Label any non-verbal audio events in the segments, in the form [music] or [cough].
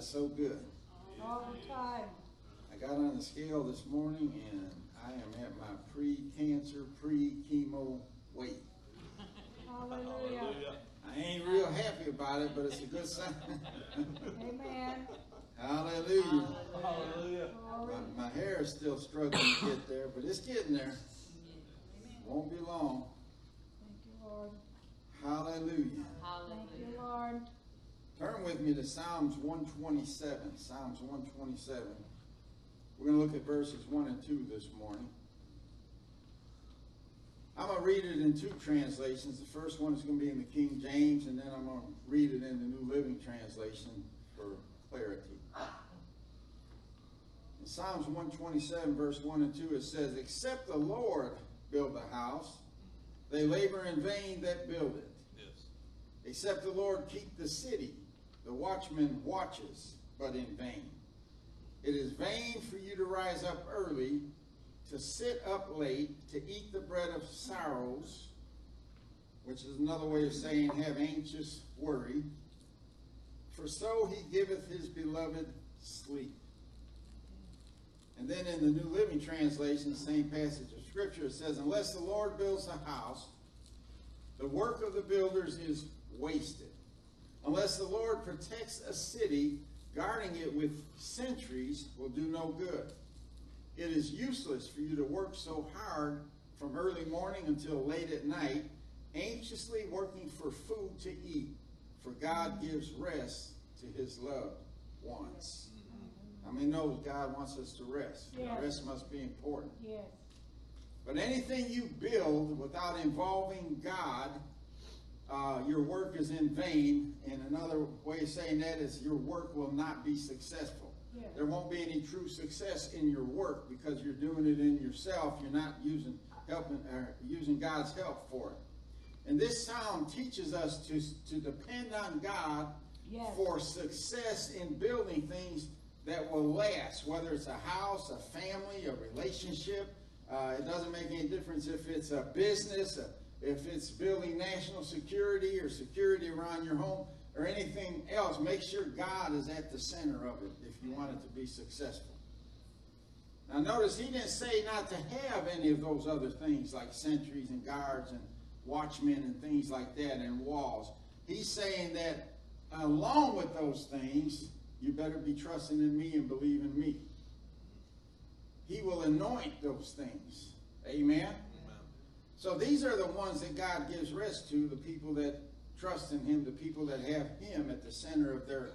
Is so good. All the time. I got on the scale this morning and I am at my pre-cancer, pre-chemo weight. Hallelujah. I ain't real happy about it, but it's a good sign. Amen. Hallelujah. Hallelujah. My, my hair is still struggling to get there, but it's getting there. Won't be long. Thank you, Lord. Hallelujah. Thank you, Lord. Turn with me to Psalms 127. Psalms 127. We're going to look at verses 1 and 2 this morning. I'm going to read it in two translations. The first one is going to be in the King James, and then I'm going to read it in the New Living Translation for clarity. In Psalms 127, verse 1 and 2, it says, Except the Lord build the house, they labor in vain that build it. Yes. Except the Lord keep the city, the watchman watches, but in vain. It is vain for you to rise up early, to sit up late, to eat the bread of sorrows, which is another way of saying have anxious worry. For so he giveth his beloved sleep. And then in the New Living Translation, the same passage of Scripture, it says, Unless the Lord builds a house, the work of the builders is wasted. Unless the Lord protects a city, guarding it with sentries will do no good. It is useless for you to work so hard from early morning until late at night, anxiously working for food to eat, for God gives rest to his loved ones. Mm-hmm. I mean, knows God wants us to rest. Yes. Rest must be important. Yes. But anything you build without involving God, uh, your work is in vain. And another way of saying that is your work will not be successful. Yes. There won't be any true success in your work because you're doing it in yourself. You're not using helping or using God's help for it. And this psalm teaches us to, to depend on God Yes. for success in building things that will last, whether it's a house, a family, a relationship. Uh, it doesn't make any difference if it's a business, uh, if it's building national security or security around your home or anything else. Make sure God is at the center of it if you want it to be successful. Now, notice he didn't say not to have any of those other things like sentries and guards and watchmen and things like that and walls. He's saying that along with those things, you better be trusting in me and believe in me. He will anoint those things. Amen. So these are the ones that God gives rest to, the people that trust in Him, the people that have Him at the center of their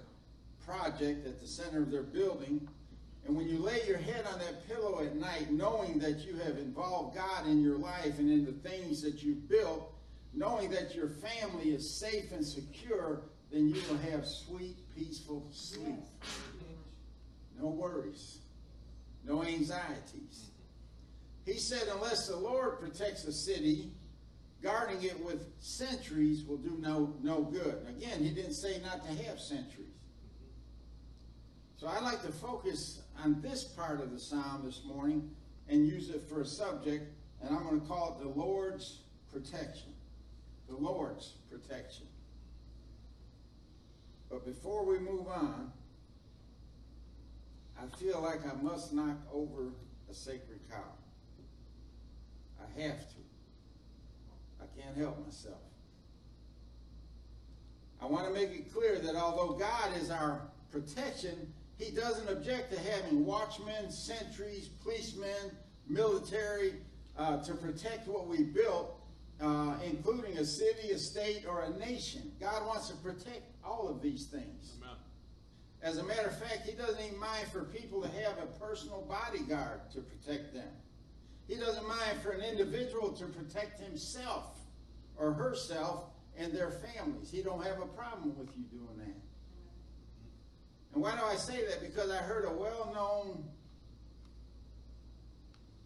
project, at the center of their building. And when you lay your head on that pillow at night, knowing that you have involved God in your life and in the things that you built, knowing that your family is safe and secure, then you will have sweet, peaceful sleep. No worries, no anxieties. He said, unless the Lord protects a city, guarding it with sentries will do no, no good. Again, he didn't say not to have sentries. So I'd like to focus on this part of the psalm this morning and use it for a subject, and I'm going to call it the Lord's protection. The Lord's protection. But before we move on, I feel like I must knock over a sacred cow. I have to. I can't help myself. I want to make it clear that although God is our protection, He doesn't object to having watchmen, sentries, policemen, military uh, to protect what we built. uh, including a city, a state, or a nation. God wants to protect all of these things. Amen. As a matter of fact, He doesn't even mind for people to have a personal bodyguard to protect them. He doesn't mind for an individual to protect himself or herself and their families. He don't have a problem with you doing that. And why do I say that? Because I heard a well-known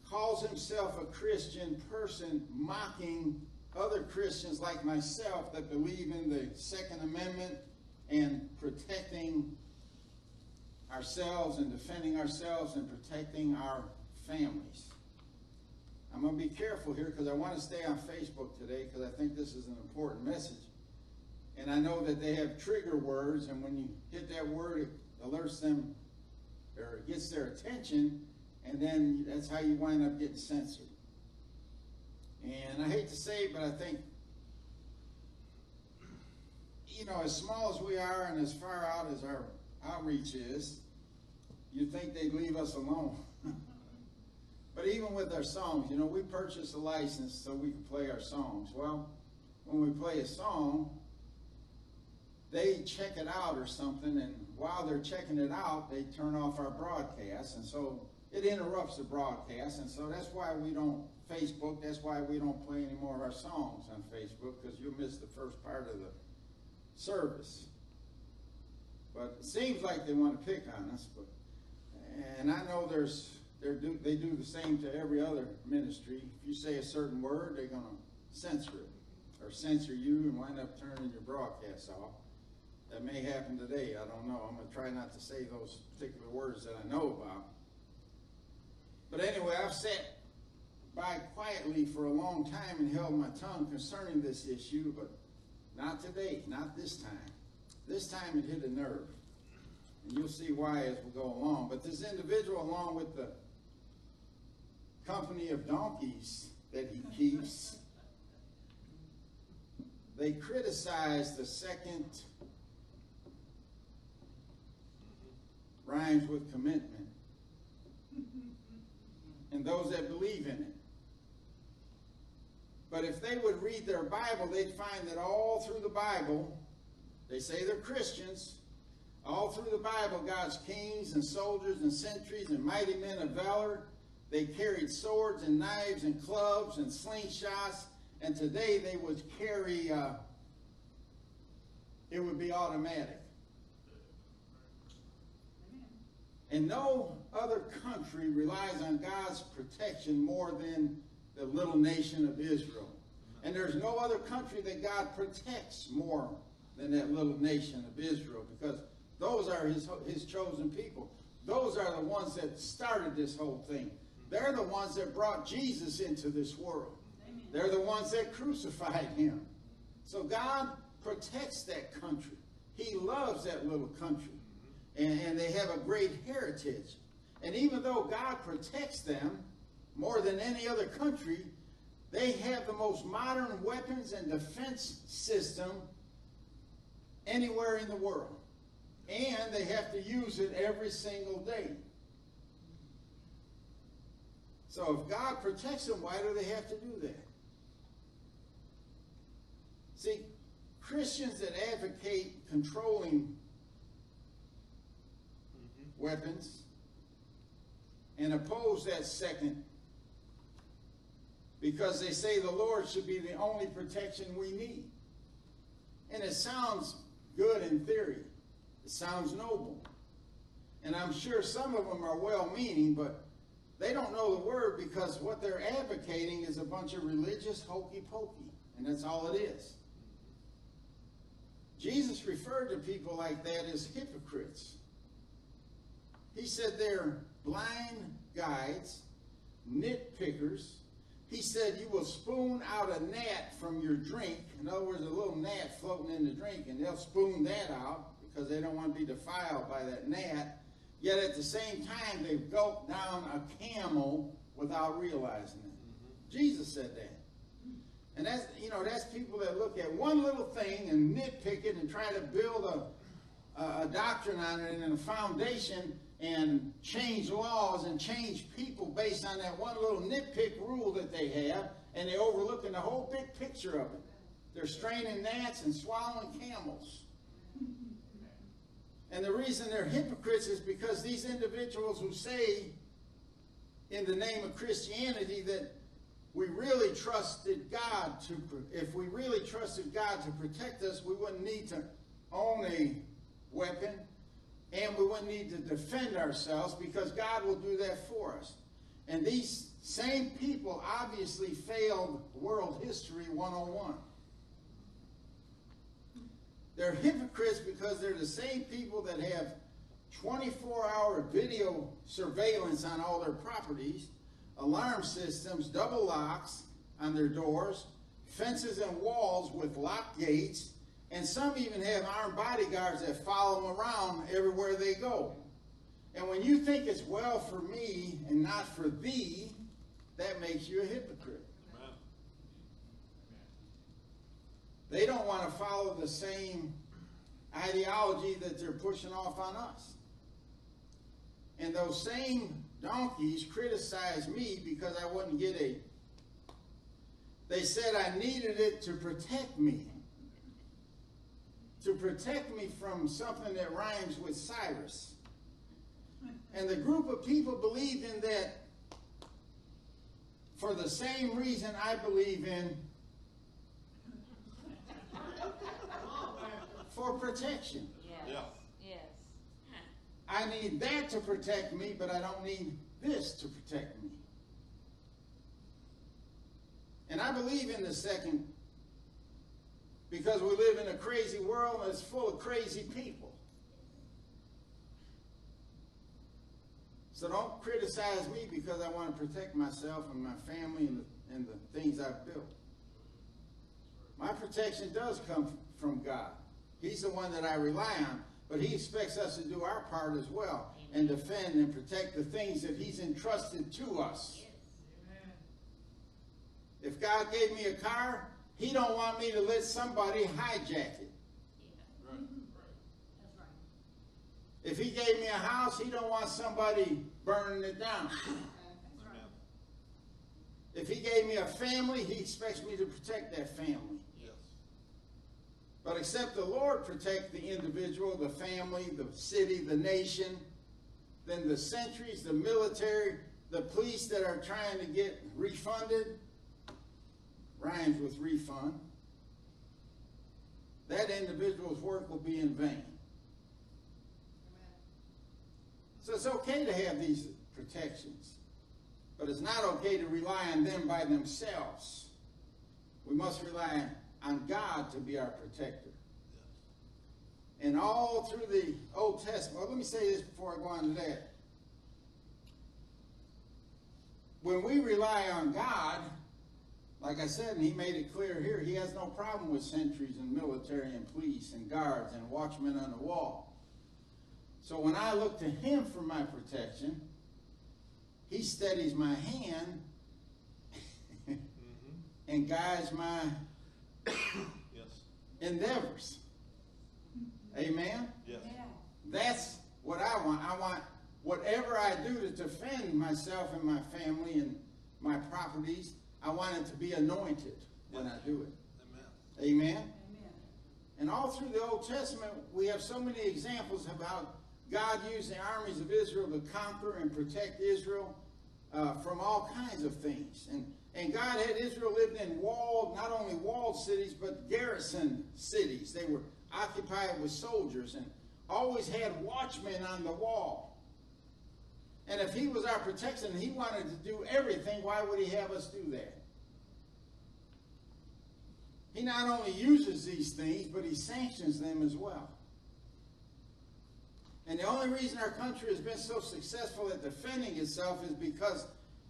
calls himself a Christian person mocking other Christians like myself that believe in the Second Amendment and protecting ourselves and defending ourselves and protecting our families. I'm going to be careful here because I want to stay on Facebook today because I think this is an important message. And I know that they have trigger words, and when you hit that word, it alerts them or gets their attention, and then that's how you wind up getting censored. And I hate to say it, but I think, you know, as small as we are and as far out as our outreach is, you'd think they'd leave us alone. But even with our songs, you know, we purchased a license so we could play our songs. Well, when we play a song, they check it out or something, and while they're checking it out, they turn off our broadcast, and so it interrupts the broadcast, and so that's why we don't Facebook. That's why we don't play any more of our songs on Facebook because you'll miss the first part of the service. But it seems like they want to pick on us, but and I know there's do they do the same to every other ministry. If you say a certain word, they're going to censor it or censor you and wind up turning your broadcast off. That may happen today. I don't know. I'm going to try not to say those particular words that I know about. But anyway, I've sat by quietly for a long time and held my tongue concerning this issue, but not today, not this time. This time it hit a nerve. And you'll see why as we go along. But this individual, along with the company of donkeys that he keeps, they criticize the second rhymes with commitment and those that believe in it. But if they would read their Bible, they'd find that all through the Bible, they say they're Christians, all through the Bible, God's kings and soldiers and sentries and mighty men of valor, they carried swords and knives and clubs and slingshots, and today they would carry, uh, it would be automatic. And no other country relies on God's protection more than the little nation of Israel. And there's no other country that God protects more than that little nation of Israel because those are his, his chosen people. Those are the ones that started this whole thing. They're the ones that brought Jesus into this world. They're the ones that crucified him. So God protects that country. He loves that little country. And, and they have a great heritage. And even though God protects them more than any other country, they have the most modern weapons and defense system anywhere in the world. And they have to use it every single day. So if God protects them, why do they have to do that? See, Christians that advocate controlling mm-hmm. weapons and oppose that second because they say the Lord should be the only protection we need. And it sounds good in theory. It sounds noble. And I'm sure some of them are well meaning, but they don't know the word because what they're advocating is a bunch of religious hokey pokey. And that's all it is. Jesus referred to people like that as hypocrites. He said they're blind guides, nitpickers. He said you will spoon out a gnat from your drink. In other words, a little gnat floating in the drink, and they'll spoon that out because they don't want to be defiled by that gnat. Yet at the same time, they gulp down a camel without realizing it. Mm-hmm. Jesus said that. And that's, you know, that's people that look at one little thing and nitpick it and try to build a, a, a doctrine on it and a foundation and change laws and change people based on that one little nitpick rule that they have, and they're overlooking the whole big picture of it. They're straining gnats and swallowing camels. And the reason they're hypocrites is because these individuals who say, in the name of Christianity, that we really trusted God to, if we really trusted God to protect us, we wouldn't need to own a weapon and we wouldn't need to defend ourselves because God will do that for us. And these same people obviously failed World History 101. They're hypocrites because they're the same people that have 24 hour video surveillance on all their properties, alarm systems, double locks on their doors, fences and walls with locked gates, and some even have armed bodyguards that follow them around everywhere they go. And when you think it's well for me and not for thee, that makes you a hypocrite. They don't want to follow the same ideology that they're pushing off on us. And those same donkeys criticized me because I wouldn't get a. They said I needed it to protect me. To protect me from something that rhymes with Cyrus. And the group of people believed in that for the same reason I believe in for protection. Yes. Yeah. Yes. I need that to protect me, but I don't need this to protect me. And I believe in the second because we live in a crazy world that's full of crazy people. So don't criticize me because I want to protect myself and my family and the, and the things I've built. My protection does come from God. He's the one that I rely on, but he expects us to do our part as well and defend and protect the things that he's entrusted to us. If God gave me a car, he don't want me to let somebody hijack it. If he gave me a house, he don't want somebody burning it down. If he gave me a family, he expects me to protect that family. But except the Lord protect the individual, the family, the city, the nation, then the sentries, the military, the police that are trying to get refunded, rhymes with refund, that individual's work will be in vain. So it's okay to have these protections, but it's not okay to rely on them by themselves. We must rely on God to be our protector. And all through the Old Testament, well, let me say this before I go on to that. When we rely on God, like I said, and he made it clear here, he has no problem with sentries and military and police and guards and watchmen on the wall. So when I look to him for my protection, he steadies my hand mm-hmm. and guides my Yes. endeavors. Amen? Yes. Yeah. That's what I want. I want whatever I do to defend myself and my family and my properties, I want it to be anointed when I do it. Amen. Amen? Amen. And all through the Old Testament, we have so many examples of how God used the armies of Israel to conquer and protect Israel uh, from all kinds of things. And, and God had Israel living in walled, not only walled cities, but garrison cities. They were occupied with soldiers and always had watchmen on the wall. And if he was our protection and he wanted to do everything, why would he have us do that? He not only uses these things, but he sanctions them as well. And the only reason our country has been so successful at defending itself is because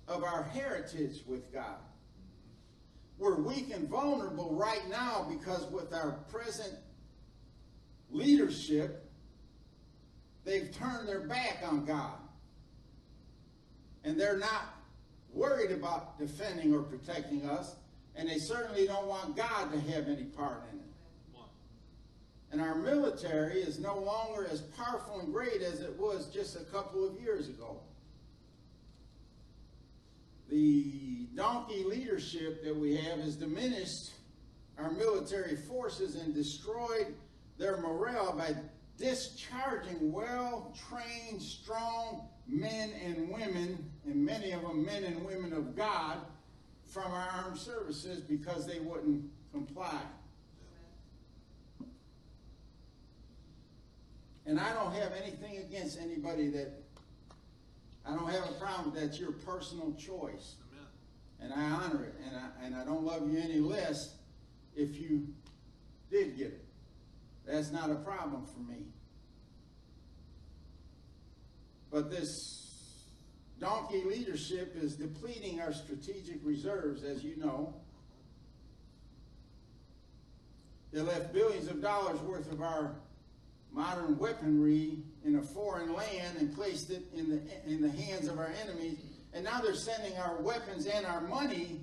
of our heritage with God. We're weak and vulnerable right now because with our present leadership, they've turned their back on God. And they're not worried about defending or protecting us, and they certainly don't want God to have any part in it. And our military is no longer as powerful and great as it was just a couple of years ago. The donkey leadership that we have has diminished our military forces and destroyed their morale by discharging well trained, strong men and women, and many of them men and women of God, from our armed services because they wouldn't comply. And I don't have anything against anybody that, I don't have a problem. With that's your personal choice. Amen. And I honor it. And I, and I don't love you any less if you did get it. That's not a problem for me. But this donkey leadership is depleting our strategic reserves, as you know. They left billions of dollars worth of our modern weaponry in a foreign land and placed it in the, in the hands of our enemies. And now they're sending our weapons and our money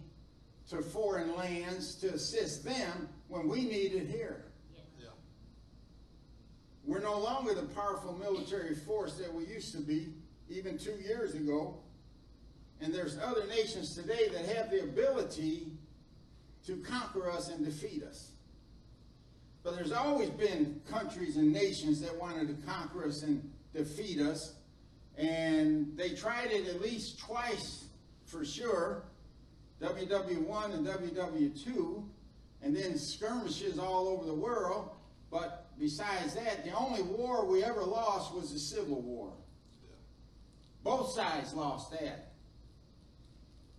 to foreign lands to assist them when we need it here. Yeah. We're no longer the powerful military force that we used to be, even two years ago. And there's other nations today that have the ability to conquer us and defeat us. But there's always been countries and nations that wanted to conquer us and defeat us. And they tried it at least twice for sure WW1 and WW2, and then skirmishes all over the world. But besides that, the only war we ever lost was the Civil War. Both sides lost that.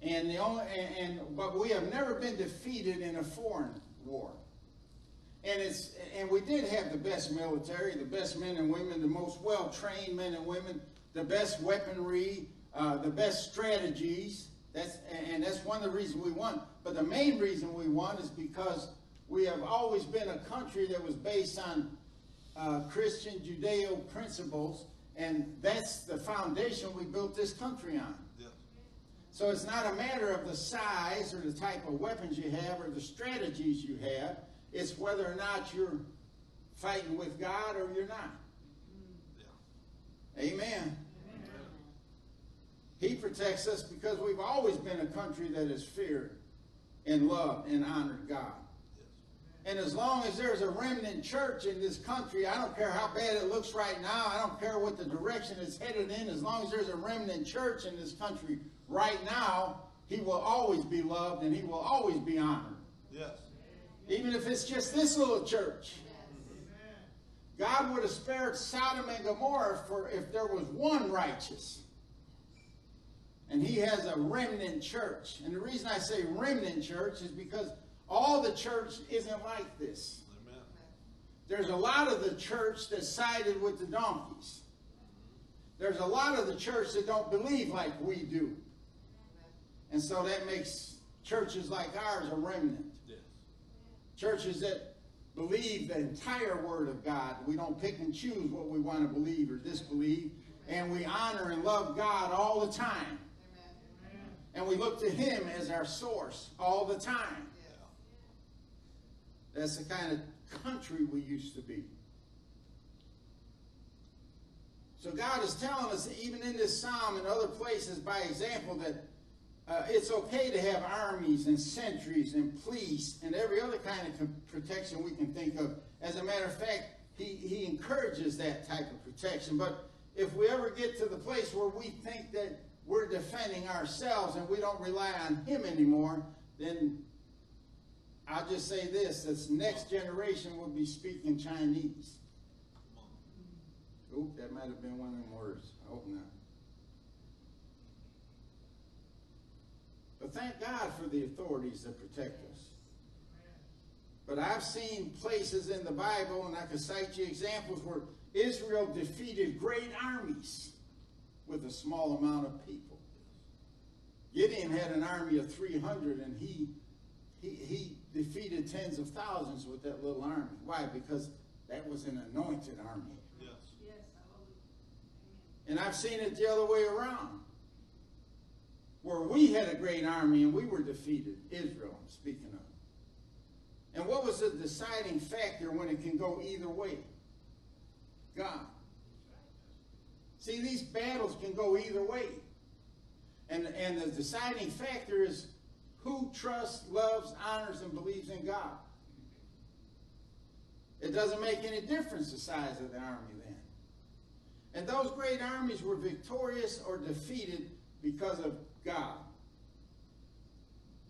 And the only and, and but we have never been defeated in a foreign war. And it's and we did have the best military, the best men and women, the most well-trained men and women, the best weaponry, uh, the best strategies. That's and that's one of the reasons we won. But the main reason we won is because we have always been a country that was based on uh, Christian Judeo principles, and that's the foundation we built this country on. Yeah. So it's not a matter of the size or the type of weapons you have or the strategies you have. It's whether or not you're fighting with God or you're not. Yeah. Amen. He protects us because we've always been a country that has feared and loved and honored God. And as long as there's a remnant church in this country, I don't care how bad it looks right now, I don't care what the direction it's headed in, as long as there's a remnant church in this country right now, he will always be loved and he will always be honored. Yes. Even if it's just this little church. God would have spared Sodom and Gomorrah for if there was one righteous. And he has a remnant church. And the reason I say remnant church is because all the church isn't like this. There's a lot of the church that sided with the donkeys. There's a lot of the church that don't believe like we do. And so that makes churches like ours a remnant. Churches that believe the entire Word of God. We don't pick and choose what we want to believe or disbelieve. And we honor and love God all the time. And we look to Him as our source all the time. That's the kind of country we used to be. So God is telling us, even in this psalm and other places, by example, that uh, it's okay to have armies and sentries and police and every other kind of protection we can think of. As a matter of fact, he, he encourages that type of protection. But if we ever get to the place where we think that we're defending ourselves and we don't rely on him anymore, then I'll just say this: this next generation will be speaking Chinese. Oop, that might have been one of them words. I hope not. But thank God for the authorities that protect us. But I've seen places in the Bible, and I can cite you examples where Israel defeated great armies with a small amount of people. Gideon had an army of 300, and he, he, he defeated tens of thousands with that little army. Why? Because that was an anointed army. Yes. And I've seen it the other way around. Where we had a great army and we were defeated, Israel, I'm speaking of. And what was the deciding factor when it can go either way? God. See, these battles can go either way. And, and the deciding factor is who trusts, loves, honors, and believes in God. It doesn't make any difference the size of the army then. And those great armies were victorious or defeated because of God.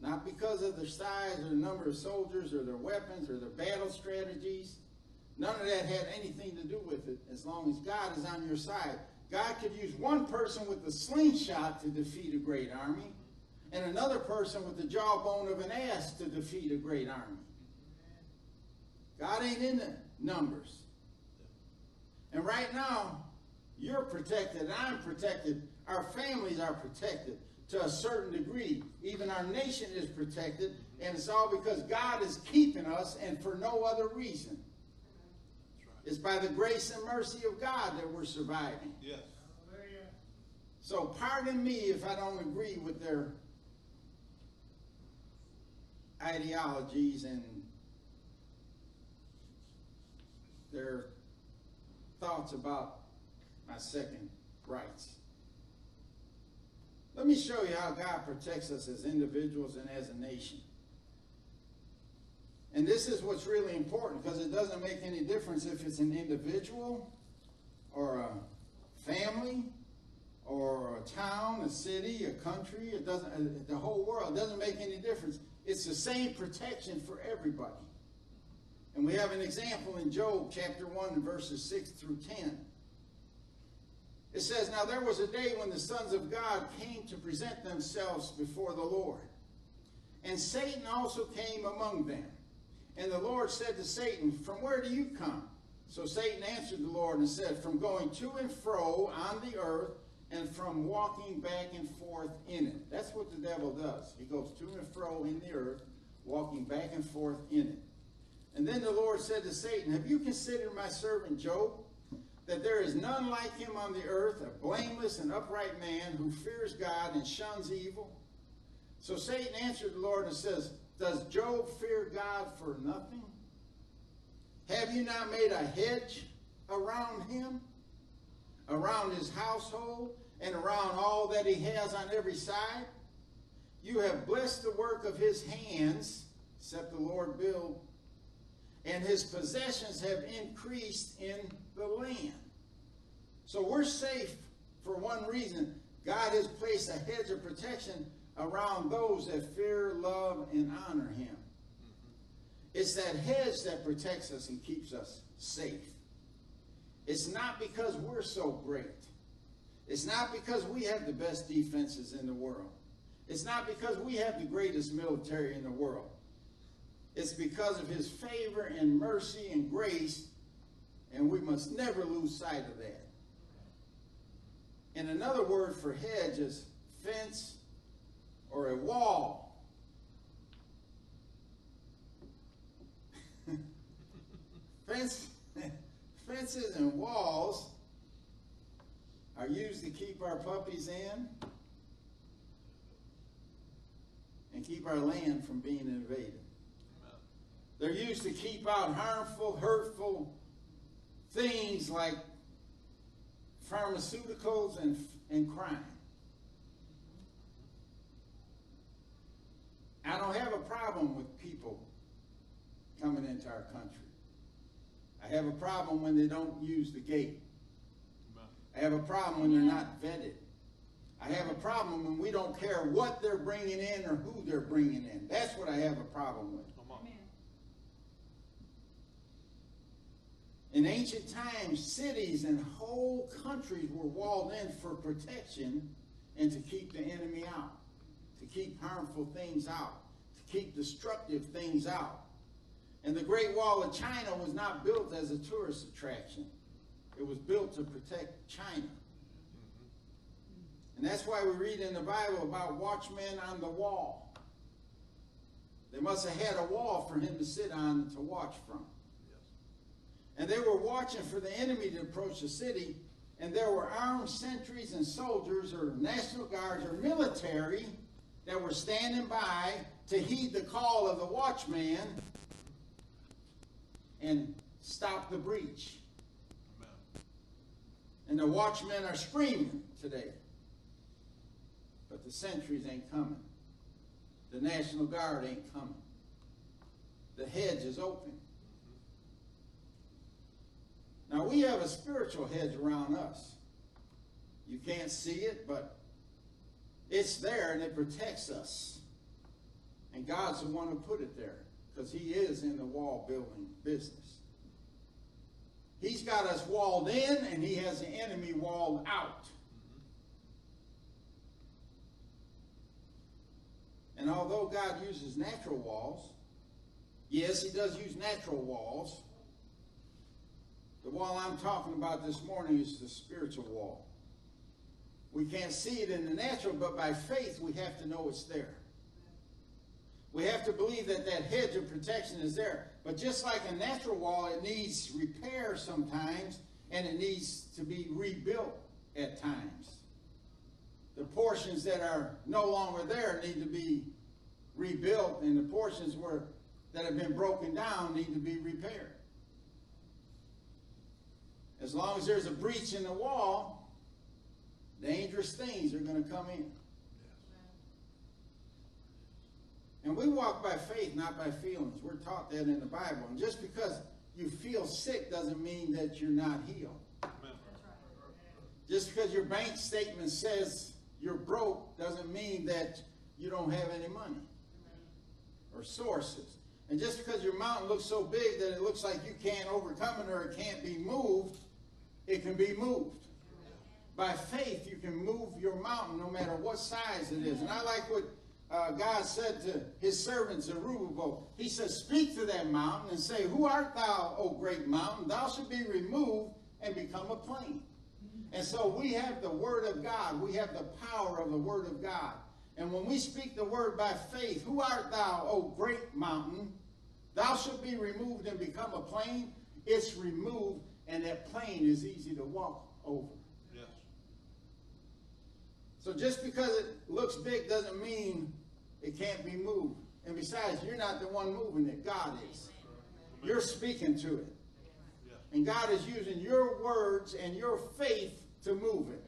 Not because of their size or the number of soldiers or their weapons or their battle strategies. None of that had anything to do with it as long as God is on your side. God could use one person with a slingshot to defeat a great army and another person with the jawbone of an ass to defeat a great army. God ain't in the numbers. And right now, you're protected, I'm protected, our families are protected to a certain degree. Even our nation is protected, and it's all because God is keeping us and for no other reason. It's by the grace and mercy of God that we're surviving. Yes. So pardon me if I don't agree with their ideologies and their thoughts about my second rights. Let me show you how God protects us as individuals and as a nation. And this is what's really important because it doesn't make any difference if it's an individual or a family or a town, a city, a country, it doesn't, uh, the whole world, doesn't make any difference. It's the same protection for everybody. And we have an example in Job chapter 1, verses 6 through 10. It says, Now there was a day when the sons of God came to present themselves before the Lord. And Satan also came among them. And the Lord said to Satan, From where do you come? So Satan answered the Lord and said, From going to and fro on the earth and from walking back and forth in it. That's what the devil does. He goes to and fro in the earth, walking back and forth in it. And then the Lord said to Satan, Have you considered my servant Job? That there is none like him on the earth, a blameless and upright man who fears God and shuns evil. So Satan answered the Lord and says, Does Job fear God for nothing? Have you not made a hedge around him, around his household, and around all that he has on every side? You have blessed the work of his hands, except the Lord build, and his possessions have increased in the land. So we're safe for one reason. God has placed a hedge of protection around those that fear, love, and honor him. It's that hedge that protects us and keeps us safe. It's not because we're so great. It's not because we have the best defenses in the world. It's not because we have the greatest military in the world. It's because of his favor and mercy and grace, and we must never lose sight of that. And another word for hedge is fence or a wall. [laughs] Fence, [laughs] fences and walls are used to keep our puppies in and keep our land from being invaded. They're used to keep out harmful, hurtful things like pharmaceuticals and, and crime. I don't have a problem with people coming into our country. I have a problem when they don't use the gate. I have a problem when they're not vetted. I have a problem when we don't care what they're bringing in or who they're bringing in. That's what I have a problem with. Come on. Amen. In ancient times, cities and whole countries were walled in for protection and to keep the enemy out, to keep harmful things out, to keep destructive things out. And the Great Wall of China was not built as a tourist attraction. It was built to protect China. And that's why we read in the Bible about watchmen on the wall. They must have had a wall for him to sit on to watch from. And they were watching for the enemy to approach the city, and there were armed sentries and soldiers, or National Guards, or military that were standing by to heed the call of the watchman and stop the breach. Amen. And the watchmen are screaming today. But the sentries ain't coming. The National Guard ain't coming. The hedge is open. Now we have a spiritual hedge around us. You can't see it, but it's there and it protects us. And God's the one who put it there because He is in the wall building business. He's got us walled in and He has the enemy walled out. And although God uses natural walls, yes, He does use natural walls. The wall I'm talking about this morning is the spiritual wall. We can't see it in the natural, but by faith we have to know it's there. We have to believe that that hedge of protection is there. But just like a natural wall, it needs repair sometimes, and it needs to be rebuilt at times. The portions that are no longer there need to be rebuilt, and the portions that have been broken down need to be repaired. As long as there's a breach in the wall, dangerous things are going to come in. And we walk by faith, not by feelings. We're taught that in the Bible. And just because you feel sick doesn't mean that you're not healed. Just because your bank statement says you're broke doesn't mean that you don't have any money or sources. And just because your mountain looks so big that it looks like you can't overcome it or it can't be moved, it can be moved. By faith, you can move your mountain no matter what size it is. And I like what uh, God said to his servant Zerubbabel. He says, Speak to that mountain and say, Who art thou, O great mountain? Thou should be removed and become a plain. And so we have the Word of God. We have the power of the Word of God. And when we speak the Word by faith, Who art thou, O great mountain? Thou should be removed and become a plain. It's removed, and that plain is easy to walk over. Yes. So just because it looks big doesn't mean it can't be moved. And besides, you're not the one moving it. God is. You're speaking to it. And God is using your words and your faith to move it.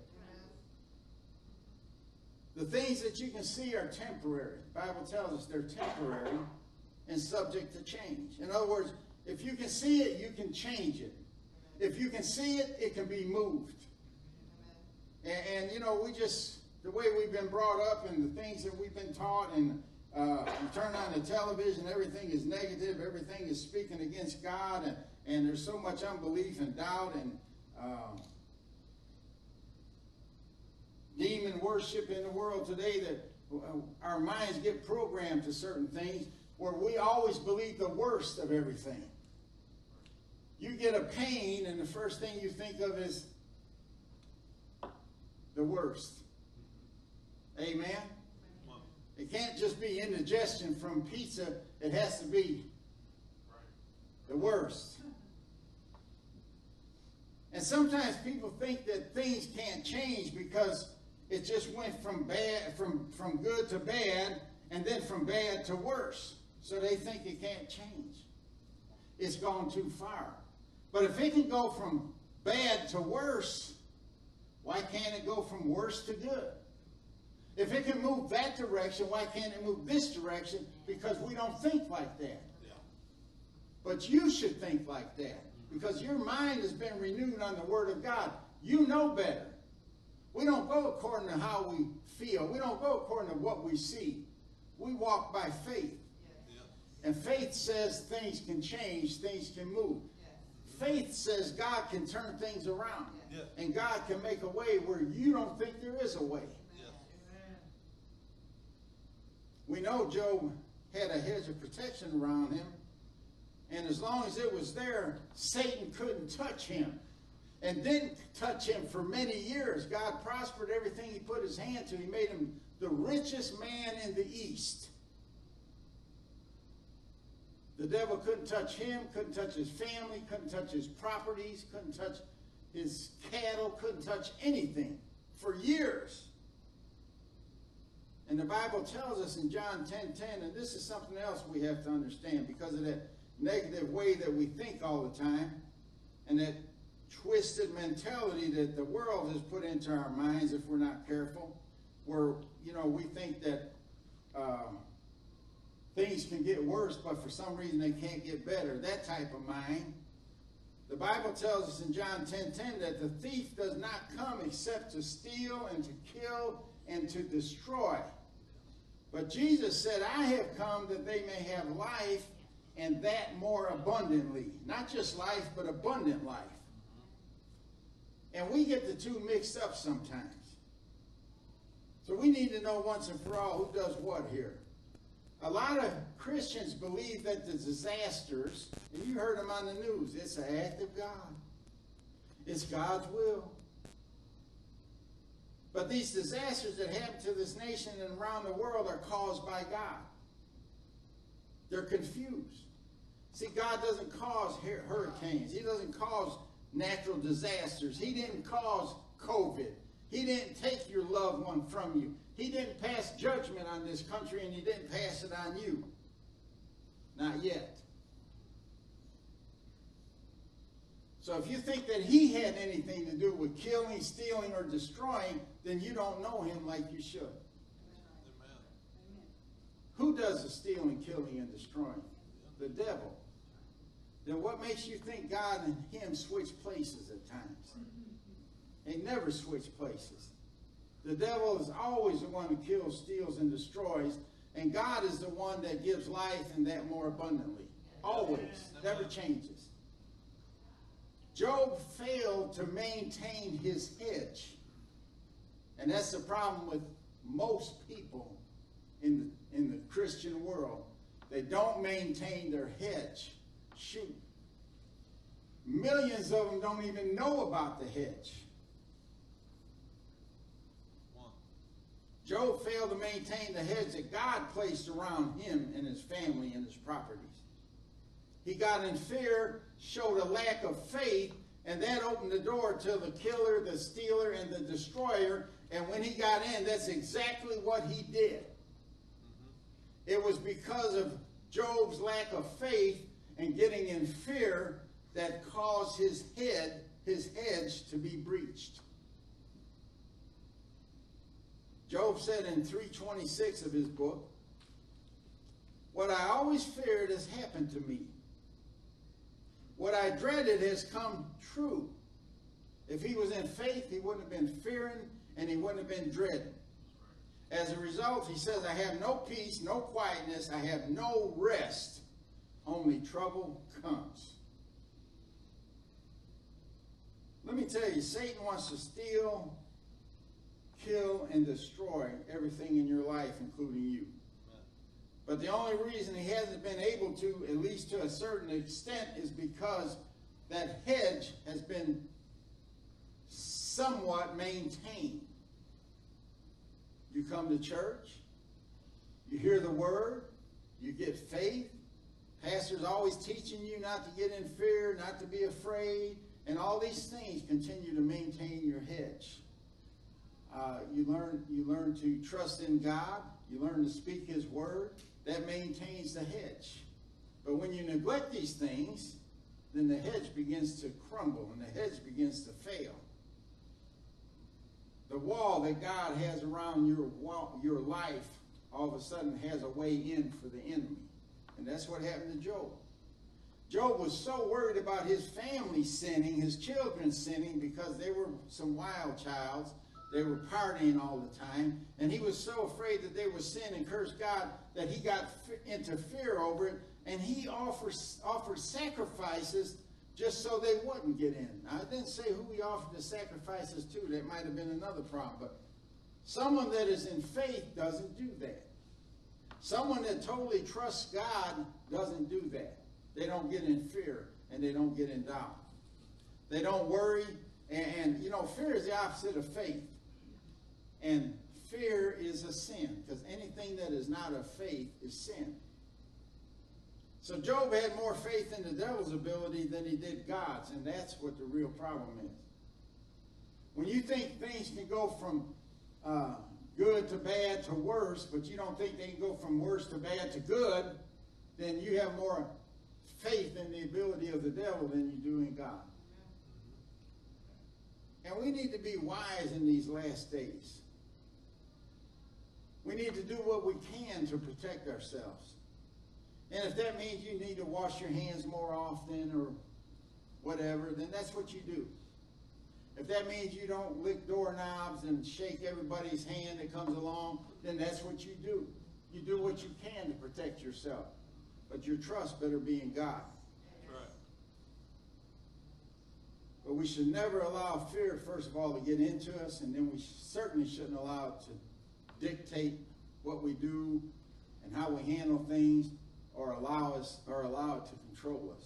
The things that you can see are temporary. The Bible tells us they're temporary and subject to change. In other words, if you can see it, you can change it. If you can see it, it can be moved. And, and, you know, we just, the way we've been brought up and the things that we've been taught, and uh, you turn on the television, everything is negative, everything is speaking against God, and, and there's so much unbelief and doubt and uh, demon worship in the world today that uh, our minds get programmed to certain things where we always believe the worst of everything. You get a pain, and the first thing you think of is the worst. Amen? It can't just be indigestion from pizza, it has to be the worst. And sometimes people think that things can't change because it just went from bad from, from good to bad and then from bad to worse. So they think it can't change. It's gone too far. But if it can go from bad to worse, why can't it go from worse to good? If it can move that direction, why can't it move this direction? Because we don't think like that. Yeah. But you should think like that because your mind has been renewed on the Word of God. You know better. We don't go according to how we feel, we don't go according to what we see. We walk by faith. Yeah. And faith says things can change, things can move. Faith says God can turn things around. Yes. And God can make a way where you don't think there is a way. Yes. We know Job had a hedge of protection around him. And as long as it was there, Satan couldn't touch him. And didn't touch him for many years. God prospered everything he put his hand to. He made him the richest man in the East. The devil couldn't touch him, couldn't touch his family, couldn't touch his properties, couldn't touch his cattle, couldn't touch anything for years. And the Bible tells us in John 10 10, and this is something else we have to understand because of that negative way that we think all the time and that twisted mentality that the world has put into our minds if we're not careful, where, you know, we think that uh, things can get worse, but for some reason they can't get better. That type of mind. The Bible tells us in John 10 10 that the thief does not come except to steal and to kill and to destroy. But Jesus said, I have come that they may have life and that more abundantly. Not just life, but abundant life. And we get the two mixed up sometimes. So we need to know once and for all who does what here. A lot of Christians believe that the disasters, and you heard them on the news, it's an act of God. It's God's will. But these disasters that happen to this nation and around the world are caused by God. They're confused. See, God doesn't cause hurricanes. He doesn't cause natural disasters. He didn't cause COVID. He didn't take your loved one from you. He didn't pass judgment on this country and he didn't pass it on you. Not yet. So if you think that he had anything to do with killing, stealing, or destroying, then you don't know him like you should. Amen. Who does the stealing, killing, and destroying? The devil. Then what makes you think God and him switch places at times? They never switch places. The devil is always the one who kills, steals, and destroys, and God is the one that gives life and that more abundantly. Always. Never changes. Job failed to maintain his hedge. And that's the problem with most people in the, in the Christian world. They don't maintain their hedge. Shoot. Millions of them don't even know about the hedge. Job failed to maintain the hedge that God placed around him and his family and his properties. He got in fear, showed a lack of faith, and that opened the door to the killer, the stealer, and the destroyer. And when he got in, that's exactly what he did. Mm-hmm. It was because of Job's lack of faith and getting in fear that caused his head, his hedge, to be breached. Job said in 326 of his book, What I always feared has happened to me. What I dreaded has come true. If he was in faith, he wouldn't have been fearing and he wouldn't have been dreading. As a result, he says, I have no peace, no quietness, I have no rest. Only trouble comes. Let me tell you, Satan wants to steal, kill, and destroy everything in your life, including you. But the only reason he hasn't been able to, at least to a certain extent, is because that hedge has been somewhat maintained. You come to church, you hear the word, you get faith. Pastor's always teaching you not to get in fear, not to be afraid, and all these things continue to maintain your hedge. Uh, you learn you learn to trust in God. You learn to speak His word. That maintains the hedge. But when you neglect these things, then the hedge begins to crumble and the hedge begins to fail. The wall that God has around your wall, your life all of a sudden has a way in for the enemy. And that's what happened to Job. Job was so worried about his family sinning, his children sinning, because they were some wild childs. They were partying all the time. And he was so afraid that they would sin and curse God that he got into fear over it. And he offered, offered sacrifices just so they wouldn't get in. I didn't say who he offered the sacrifices to. That might have been another problem. But someone that is in faith doesn't do that. Someone that totally trusts God doesn't do that. They don't get in fear and they don't get in doubt. They don't worry. And, and you know, fear is the opposite of faith. And fear is a sin because anything that is not of faith is sin. So Job had more faith in the devil's ability than he did God's, and that's what the real problem is. When you think things can go from uh, good to bad to worse, but you don't think they can go from worse to bad to good, then you have more faith in the ability of the devil than you do in God. And we need to be wise in these last days. We need to do what we can to protect ourselves. And if that means you need to wash your hands more often or whatever, then that's what you do. If that means you don't lick doorknobs and shake everybody's hand that comes along, then that's what you do. You do what you can to protect yourself. But your trust better be in God. Right. But we should never allow fear, first of all, to get into us, and then we certainly shouldn't allow it to dictate what we do and how we handle things, or allow us or allow it to control us.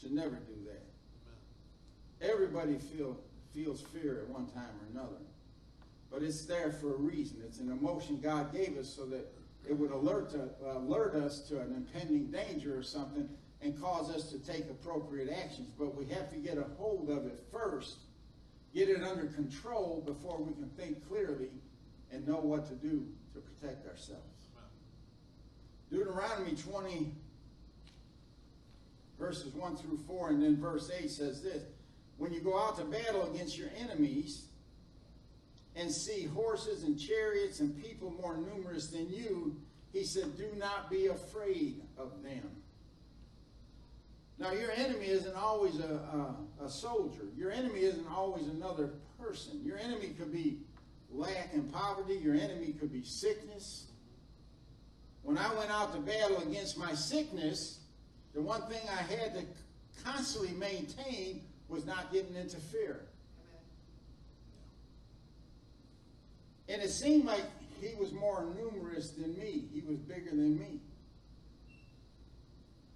Should never do that. Everybody feel feels fear at one time or another, but it's there for a reason. It's an emotion God gave us so that it would alert to, alert us to an impending danger or something and cause us to take appropriate actions. But we have to get a hold of it first, get it under control before we can think clearly and know what to do to protect ourselves. Deuteronomy 20, verses 1 through 4, and then verse 8 says this When you go out to battle against your enemies and see horses and chariots and people more numerous than you, he said, Do not be afraid of them. Now, your enemy isn't always a, a, a soldier. Your enemy isn't always another person. Your enemy could be lack and poverty. Your enemy could be sickness. When I went out to battle against my sickness, the one thing I had to constantly maintain was not getting into fear. And it seemed like he was more numerous than me. He was bigger than me.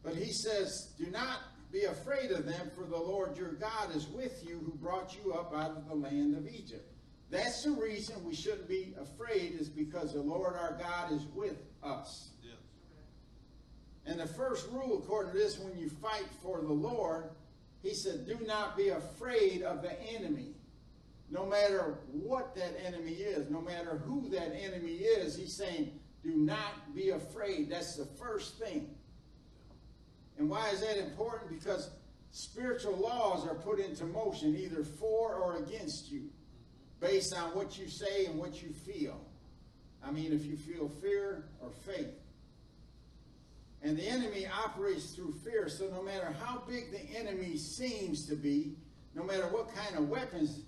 But he says, Do not be afraid of them, for the Lord your God is with you, who brought you up out of the land of Egypt. That's the reason we shouldn't be afraid, is because the Lord our God is with us. Yes. And the first rule, according to this, when you fight for the Lord, he said, Do not be afraid of the enemy. No matter what that enemy is, no matter who that enemy is, he's saying, Do not be afraid. That's the first thing. And why is that important? Because spiritual laws are put into motion either for or against you based on what you say and what you feel. I mean, if you feel fear or faith. And the enemy operates through fear, so no matter how big the enemy seems to be, no matter what kind of weapons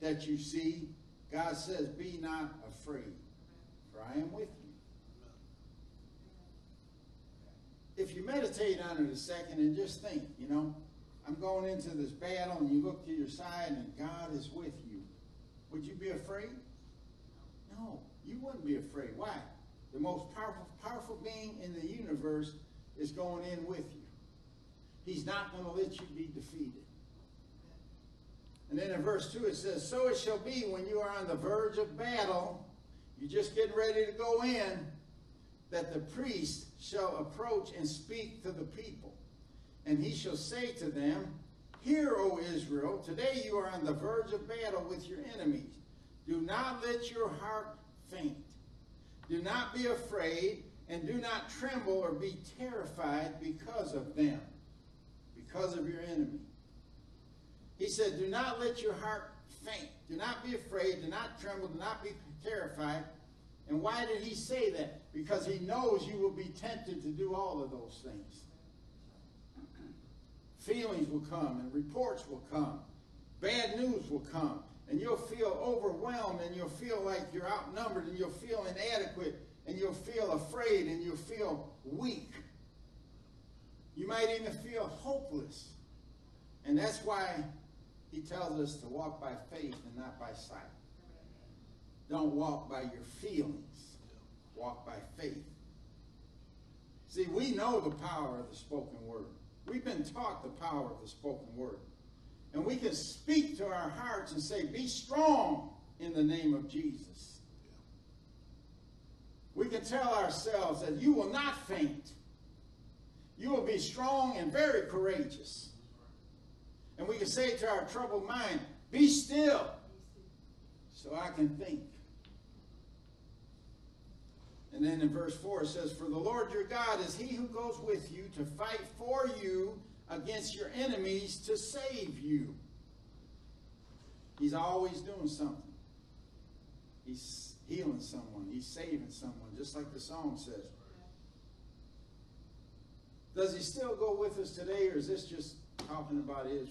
that you see, God says, Be not afraid, for I am with you. If you meditate on it a second and just think, you know, I'm going into this battle, and you look to your side and God is with you, would you be afraid? No, you wouldn't be afraid. Why? The most powerful, powerful being in the universe is going in with you. He's not going to let you be defeated. And then in verse 2 it says, So it shall be when you are on the verge of battle, you're just getting ready to go in, that the priest shall approach and speak to the people. And he shall say to them, Hear, O Israel, today you are on the verge of battle with your enemies. Do not let your heart faint. Do not be afraid, and do not tremble or be terrified because of them, because of your enemy. He said, Do not let your heart faint. Do not be afraid. Do not tremble. Do not be terrified. And why did he say that? Because he knows you will be tempted to do all of those things. Feelings will come and reports will come. Bad news will come. And you'll feel overwhelmed and you'll feel like you're outnumbered and you'll feel inadequate and you'll feel afraid and you'll feel weak. You might even feel hopeless. And that's why he tells us to walk by faith and not by sight. Don't walk by your feelings. Walk by faith. See, we know the power of the spoken word. We've been taught the power of the spoken word. And we can speak to our hearts and say, Be strong in the name of Jesus. We can tell ourselves that you will not faint. You will be strong and very courageous. And we can say to our troubled mind, Be still, so I can think. And then in verse 4 it says, For the Lord your God is he who goes with you to fight for you against your enemies to save you. He's always doing something. He's healing someone, he's saving someone, just like the song says. Does he still go with us today, or is this just talking about Israel?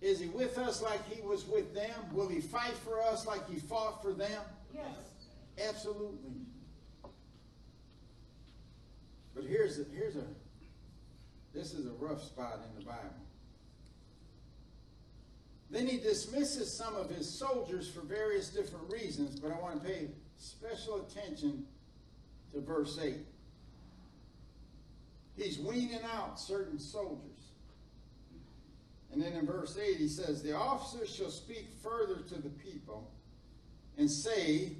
Is he with us like he was with them? Will he fight for us like he fought for them? Yes. Absolutely. But here's a, here's a this is a rough spot in the Bible. Then he dismisses some of his soldiers for various different reasons, but I want to pay special attention to verse 8. He's weaning out certain soldiers. And then in verse 8 he says, The officers shall speak further to the people and say,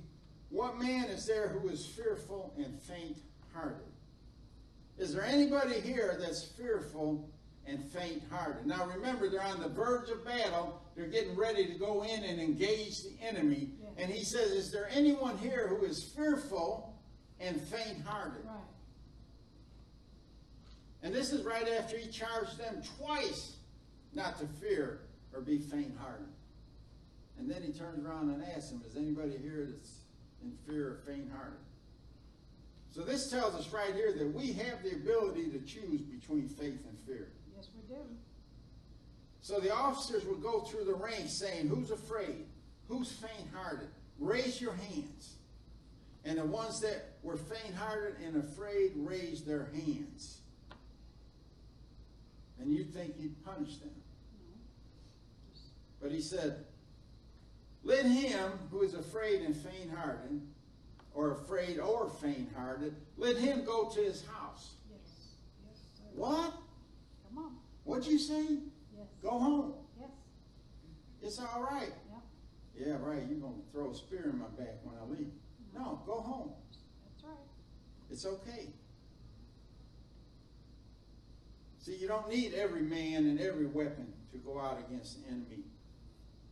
What man is there who is fearful and faint hearted? Is there anybody here that's fearful and faint hearted? Now remember, they're on the verge of battle. They're getting ready to go in and engage the enemy. And he says, Is there anyone here who is fearful and faint hearted? Right. And this is right after he charged them twice not to fear or be faint hearted. And then he turns around and asks them, Is anybody here that's in fear of faint hearted? So this tells us right here that we have the ability to choose between faith and fear. Yes, we do. So the officers would go through the ranks saying, Who's afraid? Who's faint hearted? Raise your hands. And the ones that were faint hearted and afraid raised their hands. And you'd think he'd punish them. But he said, Let him who is afraid and faint hearted, or afraid or faint hearted, let him go to his house. Yes. Yes. What? Come on. What'd you say? Yes. Go home. Yes. It's all right. Yep. Yeah, right. You're going to throw a spear in my back when I leave. Mm-hmm. No, go home. That's right. It's okay. See, you don't need every man and every weapon to go out against the enemy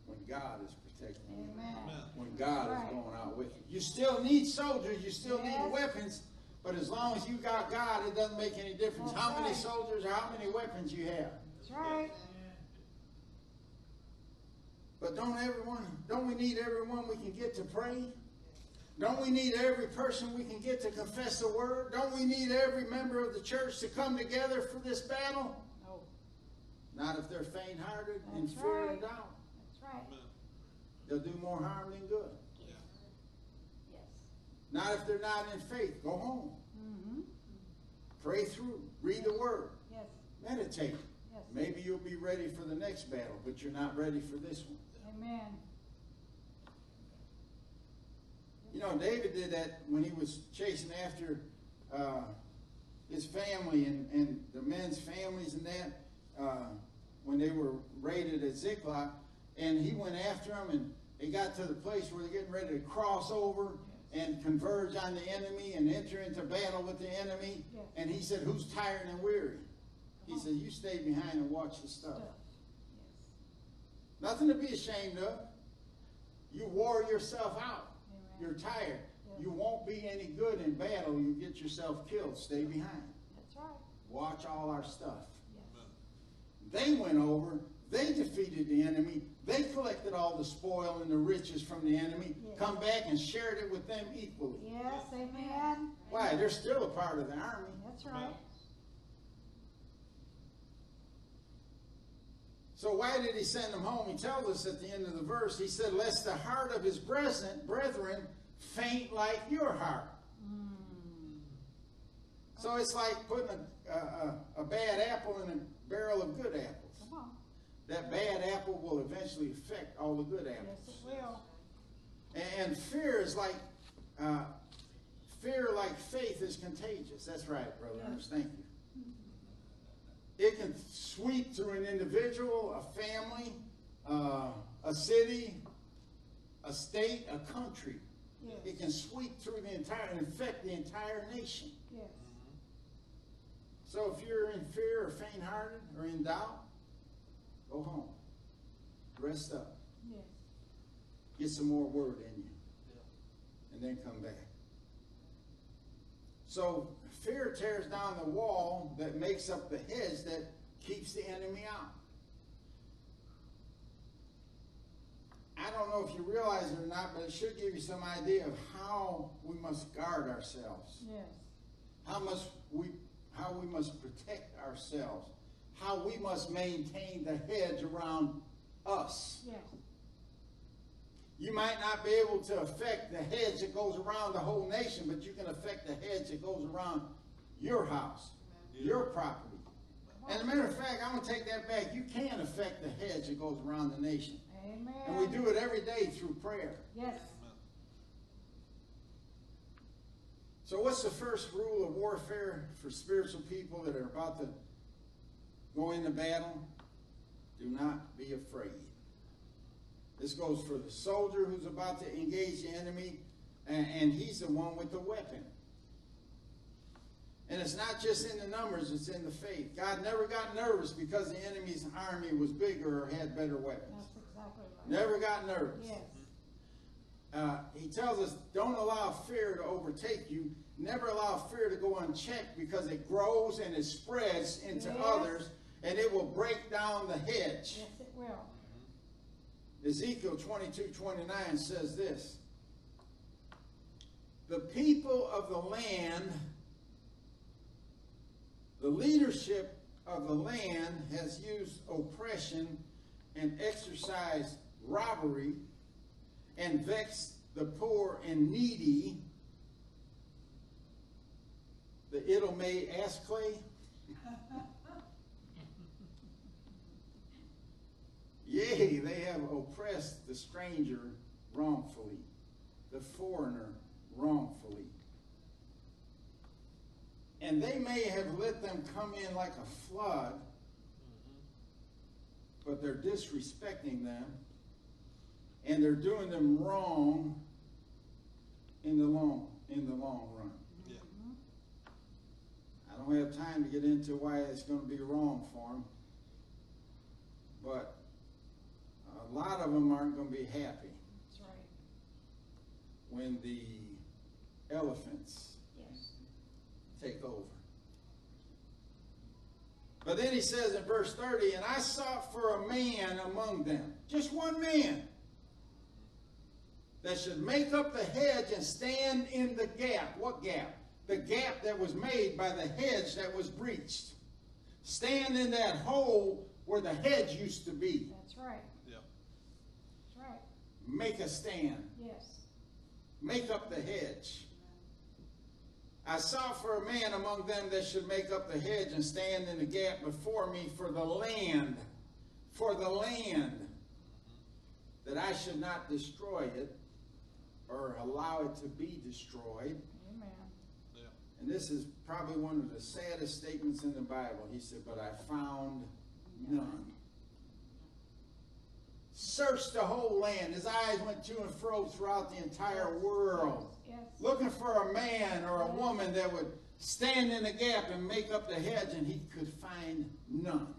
when God is protecting you. Amen. Amen. When God Right. is going out with you. You still need soldiers, you still Yes. need weapons, but as long as you got God, it doesn't make any difference That's how many soldiers or how many weapons you have. That's right. But don't everyone, don't we need everyone we can get to pray? Don't we need every person we can get to confess the word? Don't we need every member of the church to come together for this battle? No. Not if they're faint hearted and That's fear right. and doubt. that's right. Amen. They'll do more harm than good. Yeah. Yes. Not if they're not in faith. Go home. Mm-hmm. Pray through. Read the word. Yes. Meditate. Yes. Maybe you'll be ready for the next battle, but you're not ready for this one. Amen. You know, David did that when he was chasing after uh, his family and, and the men's families and that uh, when they were raided at Ziklag. And he went after them and they got to the place where they're getting ready to cross over and converge on the enemy and enter into battle with the enemy. Yes. And he said, Who's tired and weary? He uh-huh. said, You stay behind and watch the stuff. Stuff. Nothing to be ashamed of. You wore yourself out. Yes. You're tired. Yeah. You won't be any good in battle. You get yourself killed. Stay behind. That's right. Watch all our stuff. Yes. They went over. They defeated the enemy. They collected all the spoil and the riches from the enemy. Yeah. Come back and shared it with them equally. Yes. Amen. Why? They're still a part of the army. That's right. So why did he send them home? He tells us at the end of the verse, he said, lest the heart of his brethren, brethren faint like your heart. Mm. So it's like putting a, a, a bad apple in a barrel of good apples. That bad apple will eventually affect all the good apples. Yes, it will. And, fear is like, uh, fear like faith is contagious. That's right, Brother. Ernest. Thank you. It can sweep through an individual, a family, uh, a city, a state, a country. Yes. It can sweep through the entire and affect the entire nation. Yes. So if you're in fear or faint hearted or in doubt, go home. Rest up. Yes. Get some more word in you. and then come back. So fear tears down the wall that makes up the hedge that keeps the enemy out. I don't know if you realize it or not, but it should give you some idea of how we must guard ourselves Yes. how much we how we must protect ourselves, how we must maintain the hedge around us. Yes. You might not be able to affect the hedge that goes around the whole nation, but you can affect the hedge that goes around your house, your property. And a matter of fact, I'm going to take that back. You can affect the hedge that goes around the nation. Amen. And we do it every day through prayer. Yes. So, what's the first rule of warfare for spiritual people that are about to go into battle? Do not be afraid. This goes for the soldier who's about to engage the enemy, and, and he's the one with the weapon. And it's not just in the numbers, it's in the faith. God never got nervous because the enemy's army was bigger or had better weapons. Exactly right. Never got nervous. Yes. Uh, he tells us, don't allow fear to overtake you. Never allow fear to go unchecked because it grows and it spreads into Yes. others and it will break down the hedge. Yes, it will. Ezekiel 22 29 says this The people of the land, the leadership of the land has used oppression and exercised robbery and vexed the poor and needy. The Idomay Asclay. [laughs] Yea, they have oppressed the stranger wrongfully, the foreigner wrongfully. And they may have let them come in like a flood, but they're disrespecting them, and they're doing them wrong in the long in the long run. Yeah. I don't have time to get into why it's going to be wrong for them, but a lot of them aren't going to be happy That's right. when the elephants Yes. take over. But then he says in verse 30, and I sought for a man among them, just one man, that should make up the hedge and stand in the gap. What gap? The gap that was made by the hedge that was breached. Stand in that hole where the hedge used to be. That's right. Yeah. That's right. Make a stand. Yes. make up the hedge. I sought for a man among them that should make up the hedge and stand in the gap before me for the land, for the land, that I should not destroy it or allow it to be destroyed. Amen. Yeah. And this is probably one of the saddest statements in the Bible. He said, But I found none. Searched the whole land. His eyes went to and fro throughout the entire world Yes. looking for a man or a woman that would stand in the gap and make up the hedge, and he could find none.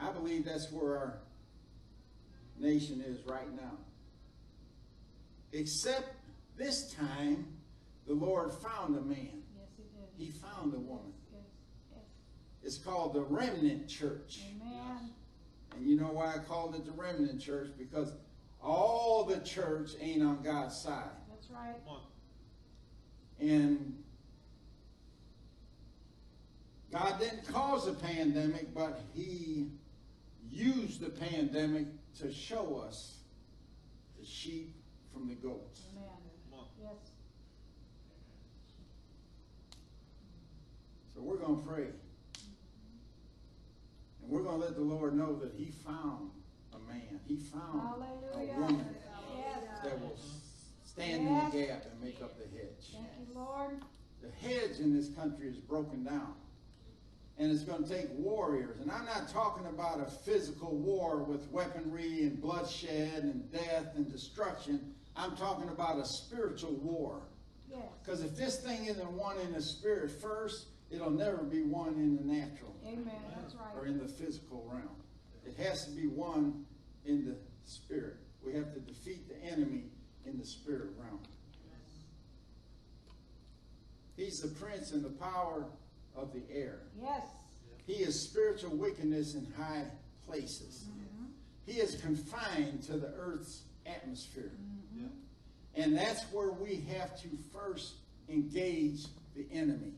I believe that's where our nation is right now. Except this time, the Lord found a man. Yes, he did. He found a woman. Yes. Yes. It's called the remnant church. Amen. And you know why I called it the remnant church? Because all the church ain't on God's side. That's right. And God didn't cause the pandemic, but He used the pandemic to show us the sheep from the goats. Amen. Yes. So we're going to pray. We're going to let the Lord know that He found a man. He found Hallelujah. a woman Yes. that will stand in the gap and make up the hedge. Thank you, Lord. the hedge in this country is broken down. And it's going to take warriors. And I'm not talking about a physical war with weaponry and bloodshed and death and destruction. I'm talking about a spiritual war. Yes. Because if this thing isn't won in the spirit first, it'll never be won in the natural Amen. That's or in the physical realm. It has to be won in the spirit. We have to defeat the enemy in the spirit realm. He's the prince and the power of the air. Yes. He is spiritual wickedness in high places. Mm-hmm. He is confined to the earth's atmosphere. Yeah. And that's where we have to first engage the enemy.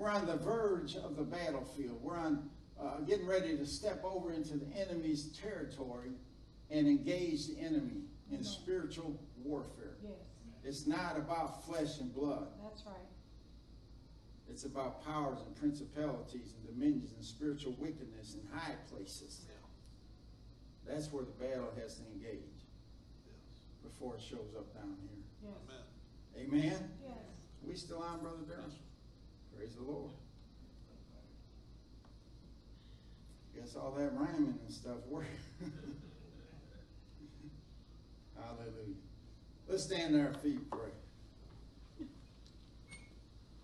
Amen. We're on the verge of the battlefield. We're on uh, getting ready to step over into the enemy's territory and engage the enemy in spiritual warfare. Yes. It's not about flesh and blood. That's right. It's about powers and principalities and dominions and spiritual wickedness in high places. Yeah. That's where the battle has to engage Yes. before it shows up down here. Yes. Amen. Amen? Yes. We still on, Brother Darrell? Praise the Lord. Guess all that rhyming and stuff worked. [laughs] Hallelujah. Let's stand on our feet pray.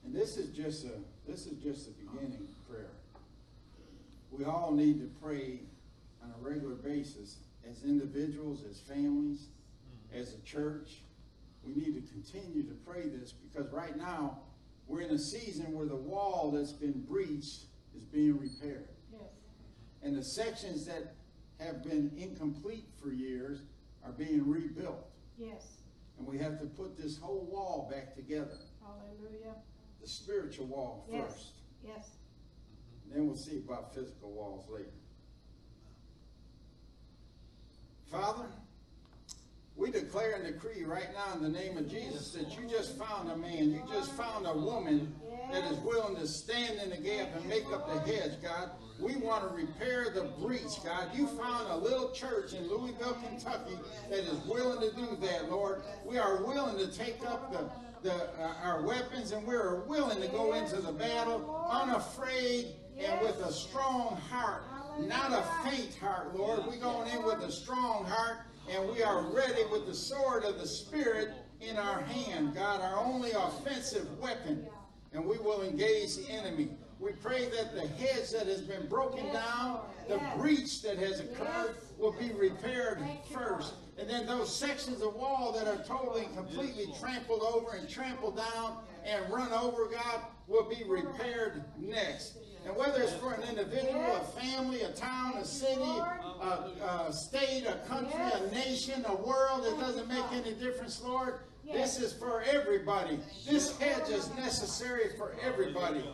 And this is just a this is just the beginning prayer. We all need to pray on a regular basis as individuals, as families, mm-hmm. as a church. We need to continue to pray this because right now we're in a season where the wall that's been breached is being repaired. Yes. And the sections that have been incomplete for years are being rebuilt. Yes. And we have to put this whole wall back together. Hallelujah. The spiritual wall Yes. first. Yes. And then we'll see about physical walls later. Father, we declare and decree right now in the name of Jesus that you just found a man, you just found a woman that is willing to stand in the gap and make up the hedge, God. We want to repair the breach, God. You found a little church in Louisville, Kentucky that is willing to do that, Lord. We are willing to take up the the, uh, our weapons and we are willing to go into the battle unafraid and with a strong heart, not a faint heart, Lord. We're going in with a strong heart and we are ready with the sword of the Spirit in our hand, God, our only offensive weapon. And we will engage the enemy. We pray that the hedge that has been broken down, the breach that has occurred, will be repaired first. And then those sections of wall that are totally and completely trampled over and trampled down and run over, God, will be repaired next. And whether it's for an individual, a family, a town, a city, a, a state, a country, a nation, a world, it doesn't make any difference, Lord. This is for everybody. This hedge is necessary for everybody.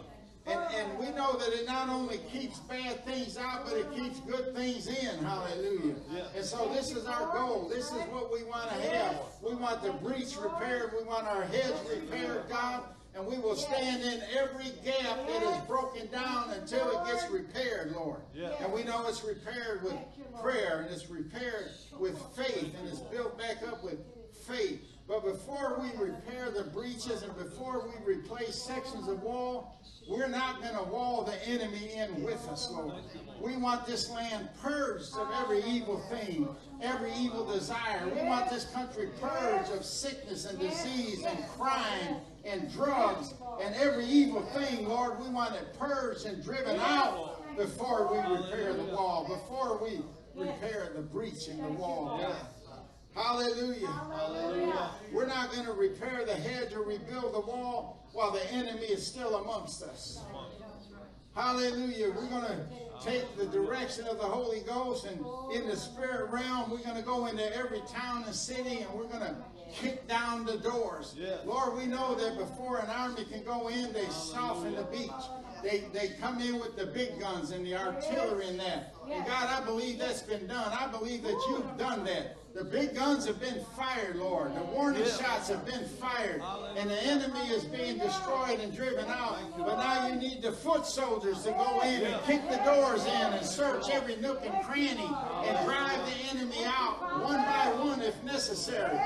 And, and we know that it not only keeps bad things out, but it keeps good things in. Hallelujah. And so this is our goal. This is what we want to have. We want the breach repaired. We want our hedge repaired, God. And we will stand in every gap that is broken down until it gets repaired, Lord. And we know it's repaired with prayer and it's repaired with faith and it's built back up with faith. But before we repair the breaches and before we replace sections of wall, we're not going to wall the enemy in with us, Lord. We want this land purged of every evil thing, every evil desire. We want this country purged of sickness and disease and crime and drugs and every evil thing, Lord. We want it purged and driven out before we repair the wall, before we repair the breach in the wall, God. Hallelujah. Hallelujah. We're not going to repair the hedge or rebuild the wall while the enemy is still amongst us. Hallelujah. We're going to take the direction of the Holy Ghost and in the spirit realm, we're going to go into every town and city and we're going to kick down the doors. Lord, we know that before an army can go in, they soften the beach. They, they come in with the big guns and the artillery and that. And God, I believe that's been done. I believe that you've done that. The big guns have been fired, Lord. The warning shots have been fired. And the enemy is being destroyed and driven out. But now you need the foot soldiers to go in and kick the doors in and search every nook and cranny and drive the enemy out one by one if necessary.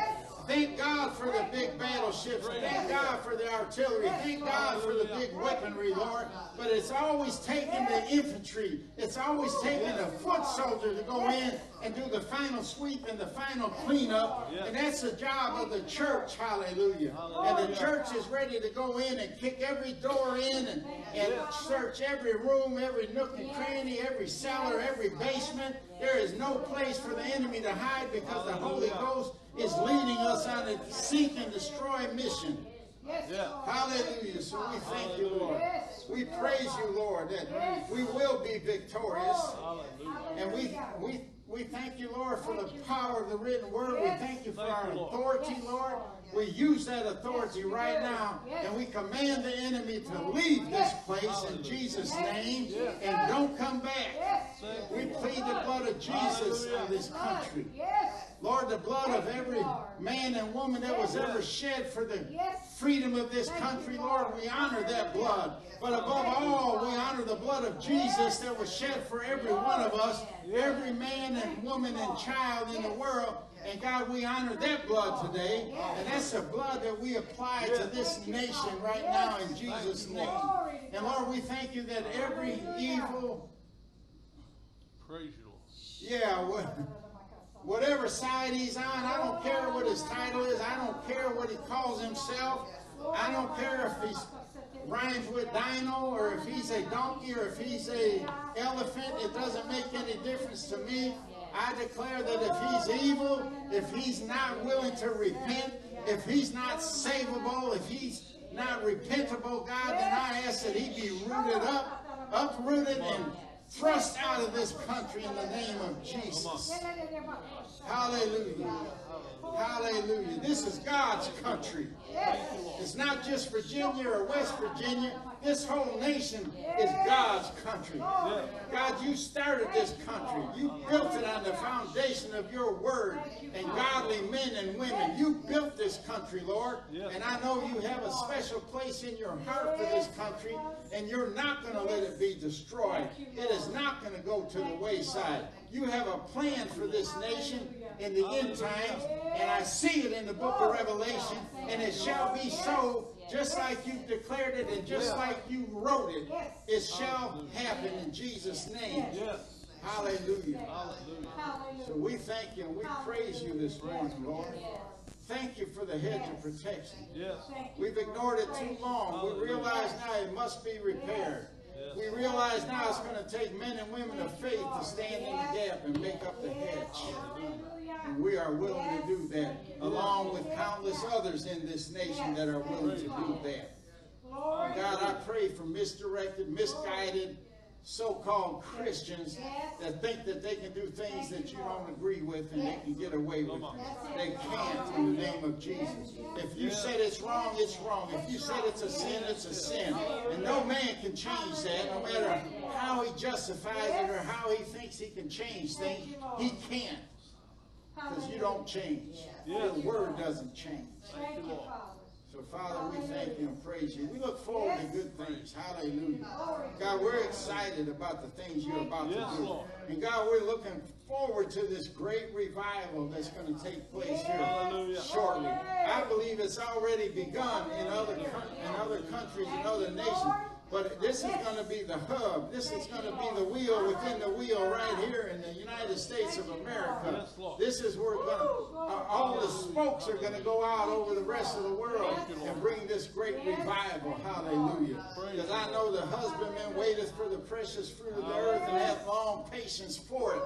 Thank God for the big battleships. Thank God for the artillery. Thank God for the big weaponry, Lord. But it's always taking the infantry. It's always taking the foot soldier to go in and do the final sweep and the final cleanup. And that's the job of the church. Hallelujah. And the church is ready to go in and kick every door in and, and search every room, every nook and cranny, every cellar, every basement. There is no place for the enemy to hide because the Holy Ghost is leading us that seek and destroy mission. Yes, Yeah. Hallelujah. So we thank you, Lord. Yes. We praise you, Lord, that Yes. we will be victorious. Hallelujah. And we, we, we thank you, Lord, for the power of the written word. We thank you for Thank our you, Lord. authority, Yes, Lord. Lord. We use that authority Yes, right do. now, Yes. and we command the enemy to leave this Yes. place in Jesus' Yes. name Yes. and don't come back. Yes. We you. plead the blood of Jesus Hallelujah. on this country. Yes. Lord, the blood of Thank you, every Lord. man and woman that was ever shed for the Yes. freedom of this Thank you, country, Lord. Lord, we honor that blood. But above Thank all, Lord. we honor the blood of Jesus that was shed for every one of us, every man and woman and child in the world. And God, we honor that blood today. And that's the blood that we apply to this nation right now in Jesus' name. And Lord, we thank you that every evil, Praise you, Lord. yeah, what, [laughs] whatever side he's on, I don't care what his title is, I don't care what he calls himself, I don't care if he's rhymes with dino or if he's a donkey or if he's a elephant, it doesn't make any difference to me. I declare that if he's evil, if he's not willing to repent, if he's not savable, if he's not repentable, God, then I ask that he be rooted up, uprooted, and thrust out of this country in the name of Jesus. Hallelujah. Hallelujah. This is God's country. It's not just Virginia or West Virginia. This whole nation is God's country. God, you started this country. You built it on the foundation of your word and godly men and women. You built this country, Lord. And I know you have a special place in your heart for this country, and you're not going to let it be destroyed. It is not going to go to the wayside. You have a plan for this nation in the end times, and I see it in the book of Revelation, and it shall be so, just like you declared it and just like you wrote it. It shall happen in Jesus' name. Yes. Hallelujah. Hallelujah. So we thank you and we praise you this morning, Lord. Thank you for the hedge of protection. Yes. We've ignored it too long. We realize now it must be repaired. We realize now it's going to take men and women of faith to stand in the gap and make up the hedge. And we are willing to do that, along with countless others in this nation that are willing to do that. God, I pray for misdirected, misguided, so-called Christians that think that they can do things that you don't agree with and they can get away with. it. They can't in the name of Jesus. If you said it's wrong, it's wrong. If you said it's a sin, it's a sin. And no man can change that, no matter how he justifies it or how he thinks he can change things. He can't. Because you don't change. Your word doesn't change. So, Father, we thank you and praise you. We look forward to good things. Hallelujah. God, we're excited about the things you're about to do. Lord. And God, we're looking forward to this great revival that's going to take place here Hallelujah. shortly. I believe it's already begun in other in other countries and other nations. But this is going to be the hub. This is going to be the wheel within the wheel right here in the United States of America. This is where going uh, all the spokes are going to go out over the rest of the world and bring this great revival. Hallelujah. Because I know the husbandman waiteth for the precious fruit of the earth and hath long patience for it.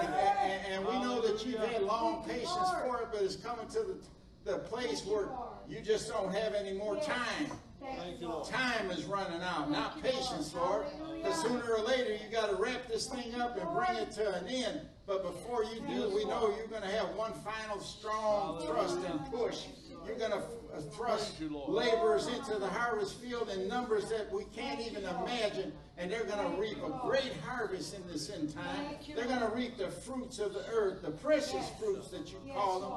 And, and, and we know that you've had long patience for it, but it's coming to the, the place where you just don't have any more time. Thank you, Lord. Time is running out, not patience, Lord. Because sooner or later you got to wrap this thing up and bring it to an end. But before you do, we know you're going to have one final strong thrust and push. You're going to uh, thrust Praise you, Lord. laborers into the harvest field in numbers that we can't even imagine, and they're going to reap a great harvest in this end time. They're going to reap the fruits of the earth, the precious fruits that you call them,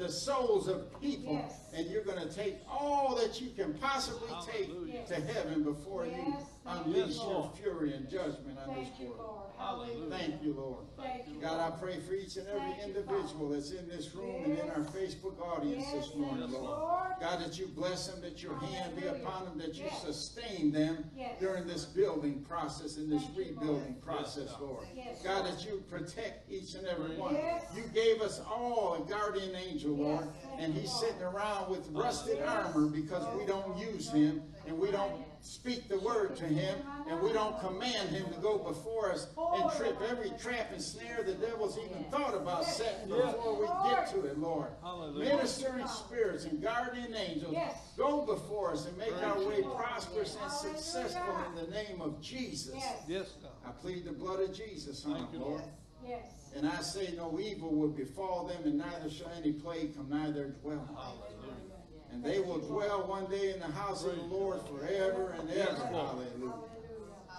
the souls of people, and you're going to take all that you can possibly take to heaven before you unleash Yes, your Lord. fury and judgment on this Thank you, world. Lord. Hallelujah. Thank you, Lord. Thank you. God, I pray for each and every individual that's in this room and in our Facebook audience this morning, Lord. God, that you bless them, that your hand be upon them, that you sustain them during this building process and this rebuilding process, Lord. God, that you protect each and every one. You gave us all a guardian angel, Lord, and he's sitting around with rusted armor because we don't use him and we don't speak the word to him and we don't command him to go before us and trip every trap and snare the devil's even thought about setting before we get to it, Lord. Hallelujah. Ministering spirits and guardian angels, go before us and make our way prosperous and successful in the name of Jesus. Yes. Yes, I plead the blood of Jesus on Thank them, you, Lord. Yes. And I say no evil will befall them, and neither shall any plague come nigh their dwelling. Hallelujah. And they will dwell one day in the house of the Lord forever and ever. Hallelujah. Hallelujah.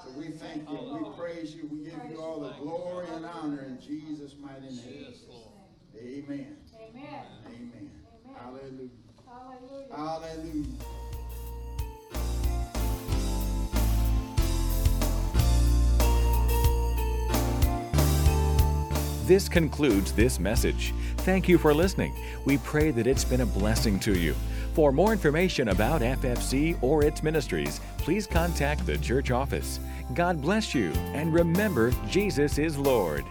So we thank you, we praise you, we give you all the glory and honor in Jesus' mighty name. Amen. Amen. Amen. Hallelujah. Hallelujah. Hallelujah. This concludes this message. Thank you for listening. We pray that it's been a blessing to you. For more information about FFC or its ministries, please contact the church office. God bless you, and remember, Jesus is Lord.